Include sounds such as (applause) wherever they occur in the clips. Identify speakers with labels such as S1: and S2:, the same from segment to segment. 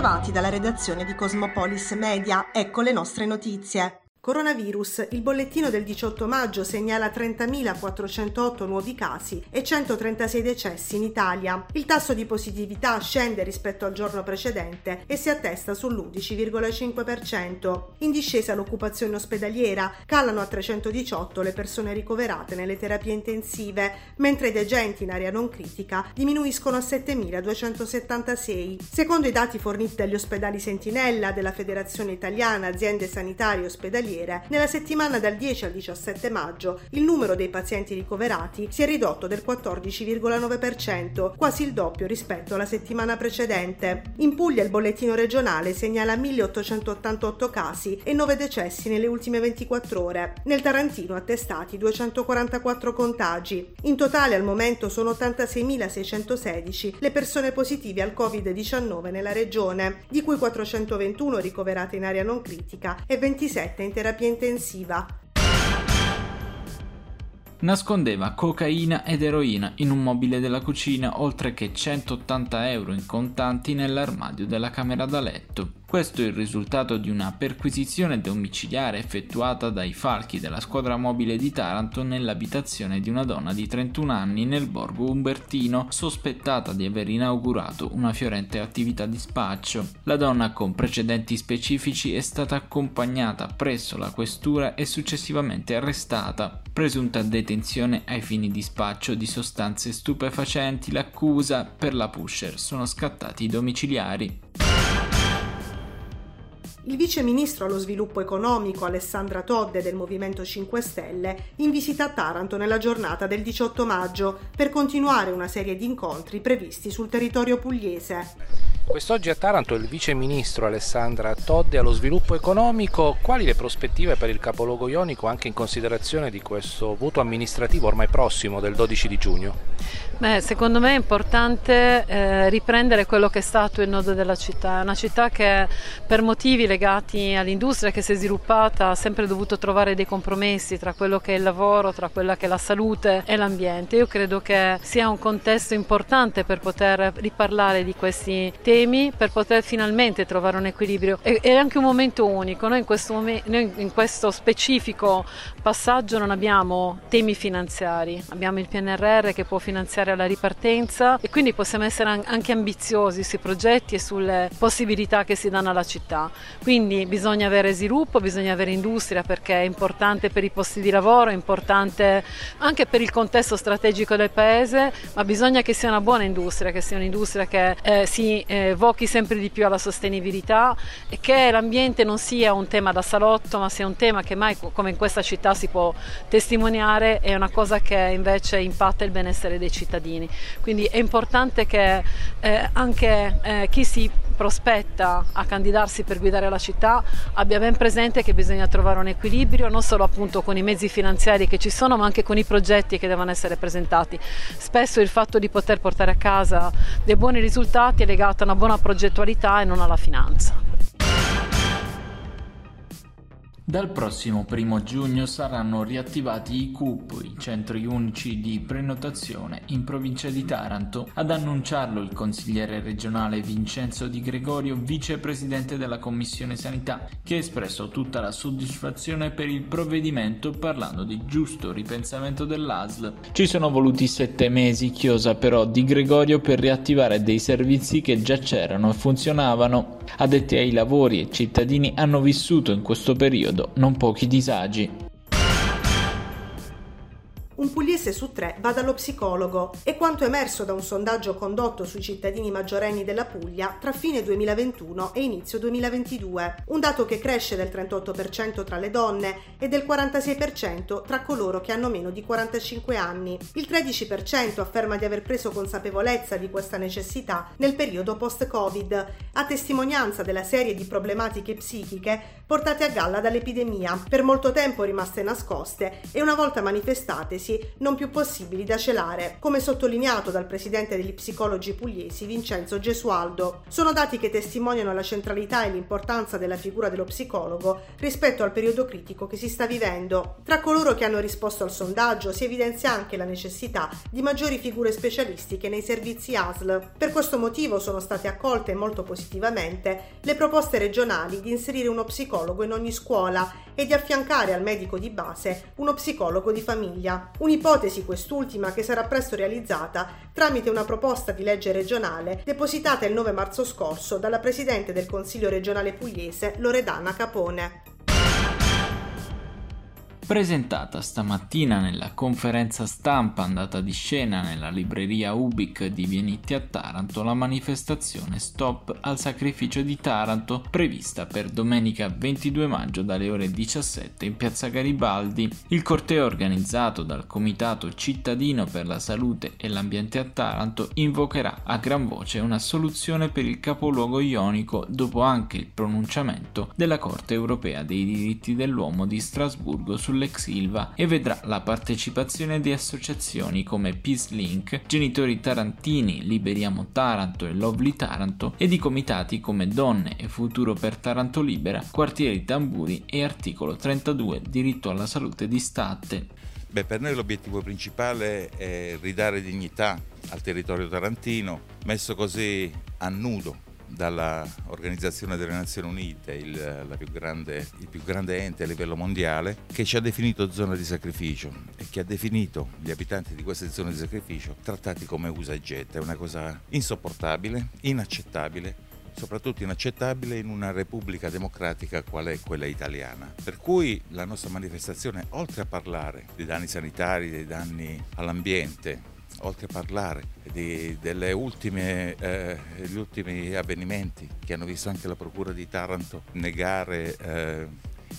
S1: Bentrovati dalla redazione di Cosmopolis Media, ecco le nostre notizie. Coronavirus. Il bollettino del 18 maggio segnala 30.408 nuovi casi e 136 decessi in Italia. Il tasso di positività scende rispetto al giorno precedente e si attesta sull'11,5%. In discesa l'occupazione ospedaliera, calano a 318 le persone ricoverate nelle terapie intensive, mentre i degenti in area non critica diminuiscono a 7.276. Secondo i dati forniti dagli ospedali Sentinella della Federazione Italiana Aziende Sanitarie Ospedaliere, ospedaliere, nella settimana dal 10 al 17 maggio il numero dei pazienti ricoverati si è ridotto del 14,9%, quasi il doppio rispetto alla settimana precedente. In Puglia il bollettino regionale segnala 1888 casi e 9 decessi nelle ultime 24 ore. Nel Tarantino attestati 244 contagi. In totale al momento sono 86.616 le persone positive al Covid-19 nella regione, di cui 421 ricoverate in area non critica e 27 in terapia intensiva.
S2: Nascondeva cocaina ed eroina in un mobile della cucina, oltre che 180 euro in contanti nell'armadio della camera da letto. Questo è il risultato di una perquisizione domiciliare effettuata dai falchi della squadra mobile di Taranto nell'abitazione di una donna di 31 anni nel borgo Umbertino, sospettata di aver inaugurato una fiorente attività di spaccio. La donna con precedenti specifici è stata accompagnata presso la questura e successivamente arrestata. Presunta detenzione ai fini di spaccio di sostanze stupefacenti, l'accusa per la pusher sono scattati domiciliari.
S1: Il vice ministro allo sviluppo economico Alessandra Todde del Movimento 5 Stelle in visita a Taranto nella giornata del 18 maggio per continuare una serie di incontri previsti sul territorio pugliese.
S3: Quest'oggi a Taranto il vice ministro Alessandra Todde allo sviluppo economico. Quali le prospettive per il capoluogo ionico anche in considerazione di questo voto amministrativo ormai prossimo del 12 di giugno?
S4: Beh, secondo me è importante eh, riprendere quello che è stato il nodo della città. È una città che per motivi legati all'industria che si è sviluppata ha sempre dovuto trovare dei compromessi tra quello che è il lavoro, tra quella che è la salute e l'ambiente. Io credo che sia un contesto importante per poter riparlare di questi temi per poter finalmente trovare un equilibrio. È, è anche un momento unico, noi in questo, momen- noi in questo specifico passaggio non abbiamo temi finanziari, abbiamo il PNRR che può finanziare la ripartenza e quindi possiamo essere anche ambiziosi sui progetti e sulle possibilità che si danno alla città. Quindi bisogna avere sviluppo, bisogna avere industria perché è importante per i posti di lavoro, è importante anche per il contesto strategico del paese, ma bisogna che sia una buona industria, che sia un'industria che eh, si eh, evochi sempre di più alla sostenibilità e che l'ambiente non sia un tema da salotto ma sia un tema che mai come in questa città si può testimoniare è una cosa che invece impatta il benessere dei cittadini. Quindi è importante che eh, anche eh, chi si prospetta a candidarsi per guidare la città abbia ben presente che bisogna trovare un equilibrio non solo appunto con i mezzi finanziari che ci sono ma anche con i progetti che devono essere presentati. Spesso il fatto di poter portare a casa dei buoni risultati è legato a una buona progettualità e non alla finanza.
S2: Dal prossimo primo giugno saranno riattivati i CUP, i centri unici di prenotazione in provincia di Taranto. Ad annunciarlo il consigliere regionale Vincenzo Di Gregorio, vicepresidente della Commissione Sanità, che ha espresso tutta la soddisfazione per il provvedimento parlando di giusto ripensamento dell'ASL. Ci sono voluti sette mesi, chiosa però Di Gregorio, per riattivare dei servizi che già c'erano e funzionavano. Addetti ai lavori e cittadini hanno vissuto in questo periodo non pochi disagi.
S1: Un pugliese su tre va dallo psicologo. E quanto emerso da un sondaggio condotto sui cittadini maggiorenni della Puglia tra fine 2021 e inizio 2022, un dato che cresce del 38% tra le donne e del 46% tra coloro che hanno meno di 45 anni. Il 13% afferma di aver preso consapevolezza di questa necessità nel periodo post-Covid, a testimonianza della serie di problematiche psichiche portate a galla dall'epidemia, per molto tempo rimaste nascoste e una volta manifestate si pugliesi non più possibili da celare, come sottolineato dal presidente degli psicologi pugliesi Vincenzo Gesualdo. Sono dati che testimoniano la centralità e l'importanza della figura dello psicologo rispetto al periodo critico che si sta vivendo. Tra coloro che hanno risposto al sondaggio si evidenzia anche la necessità di maggiori figure specialistiche nei servizi ASL. Per questo motivo sono state accolte molto positivamente le proposte regionali di inserire uno psicologo in ogni scuola e di affiancare al medico di base uno psicologo di famiglia. Un'ipotesi quest'ultima che sarà presto realizzata tramite una proposta di legge regionale depositata il 9 marzo scorso dalla Presidente del Consiglio regionale pugliese Loredana Capone
S2: presentata stamattina nella conferenza stampa andata di scena nella libreria Ubic di Vienitti a Taranto la manifestazione Stop al sacrificio di Taranto prevista per domenica 22 maggio dalle ore 17 in piazza Garibaldi. Il corteo organizzato dal Comitato Cittadino per la Salute e l'Ambiente a Taranto invocherà a gran voce una soluzione per il capoluogo ionico dopo anche il pronunciamento della Corte europea dei diritti dell'uomo di Strasburgo sulle sull'ex Ilva e vedrà la partecipazione di associazioni come Peace Link, Genitori Tarantini, Liberiamo Taranto e Lovely Taranto e di comitati come Donne e Futuro per Taranto Libera, Quartieri Tamburi e Articolo 32 Diritto alla salute di Statte.
S5: Beh, per noi l'obiettivo principale è ridare dignità al territorio tarantino, messo così a nudo dall'Organizzazione delle Nazioni Unite, il, più grande, il più grande ente a livello mondiale, che ci ha definito zona di sacrificio e che ha definito gli abitanti di queste zone di sacrificio trattati come usa e getta. È una cosa insopportabile, inaccettabile soprattutto inaccettabile in una repubblica democratica qual è quella italiana. Per cui la nostra manifestazione, oltre a parlare dei danni sanitari, dei danni all'ambiente, oltre a parlare di, delle ultime, eh, degli ultimi avvenimenti che hanno visto anche la Procura di Taranto negare eh,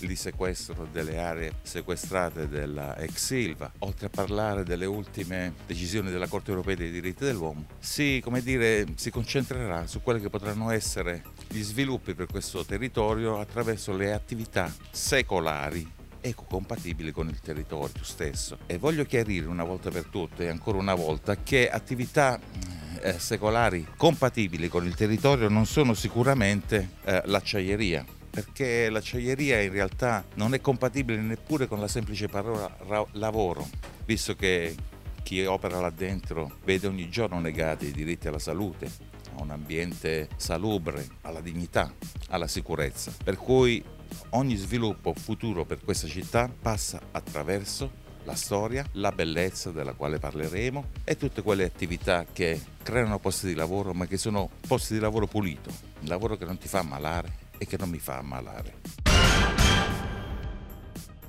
S5: il sequestro delle aree sequestrate della ex Silva, oltre a parlare delle ultime decisioni della Corte europea dei diritti dell'uomo, si, dire, si concentrerà su quelli che potranno essere gli sviluppi per questo territorio attraverso le attività secolari ecocompatibili con il territorio stesso. E voglio chiarire una volta per tutte, ancora una volta, che attività eh, secolari compatibili con il territorio non sono sicuramente eh, l'acciaieria perché l'acciaieria in realtà non è compatibile neppure con la semplice parola lavoro, visto che chi opera là dentro vede ogni giorno negati i diritti alla salute, a un ambiente salubre, alla dignità, alla sicurezza. Per cui Ogni sviluppo futuro per questa città passa attraverso la storia, la bellezza della quale parleremo e tutte quelle attività che creano posti di lavoro ma che sono posti di lavoro pulito, un lavoro che non ti fa ammalare e che non mi fa ammalare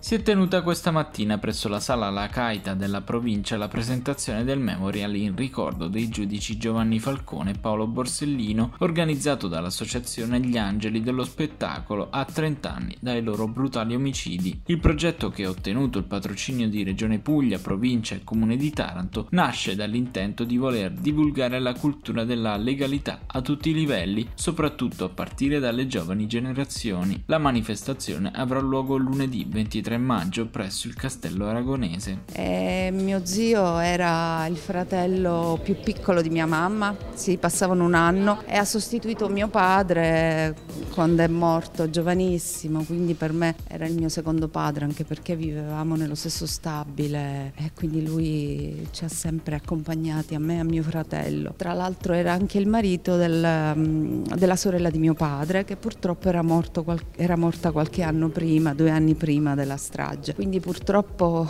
S2: si è tenuta questa mattina presso la sala La Caita della provincia la presentazione del memorial in ricordo dei giudici Giovanni Falcone e Paolo Borsellino, organizzato dall'associazione Gli Angeli dello Spettacolo a 30 anni dai loro brutali omicidi. Il progetto che ha ottenuto il patrocinio di Regione Puglia, provincia e comune di Taranto nasce dall'intento di voler divulgare la cultura della legalità a tutti i livelli, soprattutto a partire dalle giovani generazioni. La manifestazione avrà luogo lunedì 23 3 maggio presso il castello aragonese.
S6: E mio zio era il fratello più piccolo di mia mamma, si passavano un anno e ha sostituito mio padre quando è morto giovanissimo, quindi per me era il mio secondo padre anche perché vivevamo nello stesso stabile e quindi lui ci ha sempre accompagnati a me e a mio fratello. Tra l'altro era anche il marito del, mm, della sorella di mio padre che purtroppo era, morto, era morta qualche anno prima, due anni prima della strage. Quindi purtroppo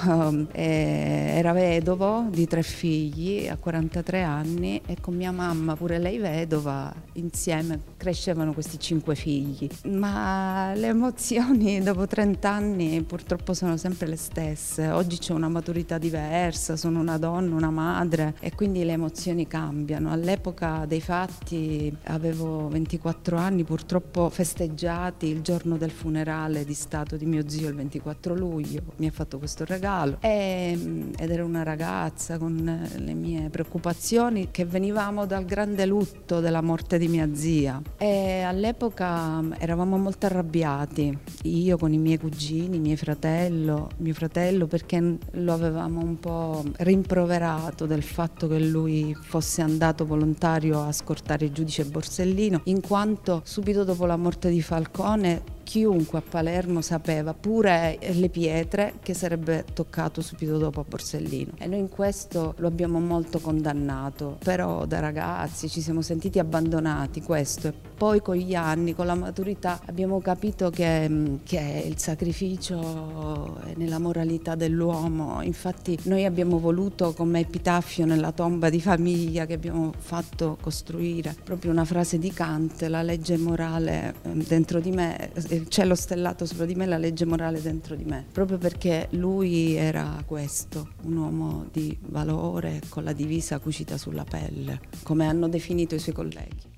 S6: eh, era vedovo di tre figli a 43 anni e con mia mamma, pure lei vedova, insieme crescevano questi cinque figli. Ma le emozioni (laughs) dopo 30 anni purtroppo sono sempre le stesse. Oggi c'è una maturità diversa, sono una donna, una madre e quindi le emozioni cambiano. All'epoca dei fatti avevo 24 anni, purtroppo festeggiati il giorno del funerale di stato di mio zio il 24 4 luglio mi ha fatto questo regalo. E, mm, ed era una ragazza con le mie preoccupazioni che venivamo dal grande lutto della morte di mia zia. E all'epoca mm, eravamo molto arrabbiati, io con i miei cugini, mio fratello, mio fratello perché lo avevamo un po' rimproverato del fatto che lui fosse andato volontario a scortare il giudice Borsellino in quanto subito dopo la morte di Falcone chiunque a Palermo sapeva, pure le pietre, che sarebbe toccato subito dopo a Borsellino. E noi in questo lo abbiamo molto condannato, però da ragazzi ci siamo sentiti abbandonati, questo. E poi con gli anni, con la maturità, abbiamo capito che, che il sacrificio è nella moralità dell'uomo. Infatti noi abbiamo voluto come epitaffio nella tomba di famiglia che abbiamo fatto costruire proprio una frase di Kant, la legge morale ehm, dentro di me il cielo stellato sopra di me, la legge morale dentro di me, proprio perché lui era questo, un uomo di valore con la divisa cucita sulla pelle, come hanno definito i suoi colleghi.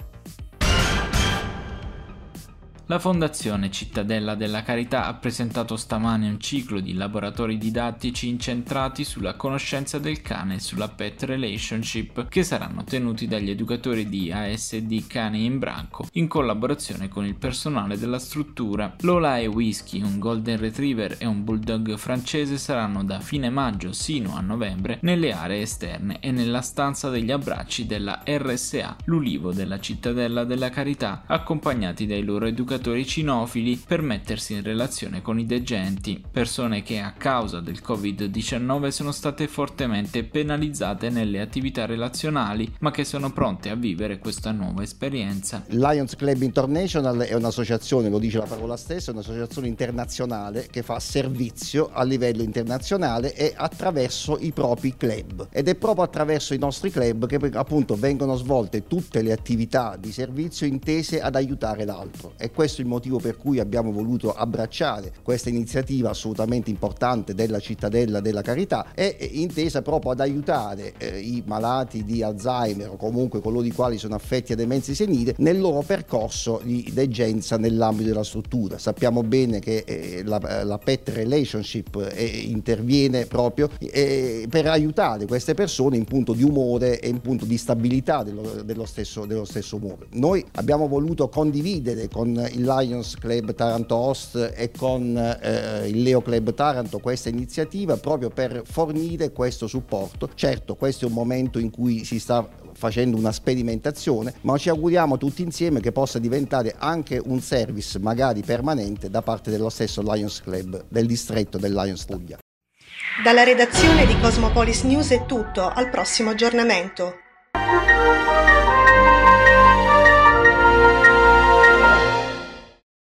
S2: La Fondazione Cittadella della Carità ha presentato stamane un ciclo di laboratori didattici incentrati sulla conoscenza del cane e sulla pet relationship che saranno tenuti dagli educatori di ASD Cani in Branco in collaborazione con il personale della struttura. Lola e Whisky, un golden retriever e un bulldog francese saranno da fine maggio sino a novembre nelle aree esterne e nella stanza degli abbracci della RSA, l'ulivo della Cittadella della Carità, accompagnati dai loro educatori giocatori cinofili per mettersi in relazione con i degenti, persone che a causa del Covid-19 sono state fortemente penalizzate nelle attività relazionali, ma che sono pronte a vivere questa nuova esperienza.
S7: Lions Club International è un'associazione, lo dice la parola stessa, è un'associazione internazionale che fa servizio a livello internazionale e attraverso i propri club. Ed è proprio attraverso i nostri club che appunto vengono svolte tutte le attività di servizio intese ad aiutare l'altro. E questo è il motivo per cui abbiamo voluto abbracciare questa iniziativa assolutamente importante della cittadella della carità e intesa proprio ad aiutare eh, i malati di Alzheimer o comunque coloro i quali sono affetti a demenza senile nel loro percorso di degenza nell'ambito della struttura. Sappiamo bene che eh, la, la, pet relationship eh, interviene proprio eh, per aiutare queste persone in punto di umore e in punto di stabilità dello, dello, stesso, dello stesso umore. Noi abbiamo voluto condividere con il Lions Club Taranto Host e con eh, il Leo Club Taranto questa iniziativa proprio per fornire questo supporto. Certo, questo è un momento in cui si sta facendo una sperimentazione, ma ci auguriamo tutti insieme che possa diventare anche un service magari permanente da parte dello stesso Lions Club del distretto del Lions Puglia.
S1: Dalla redazione di Cosmopolis News è tutto, al prossimo aggiornamento.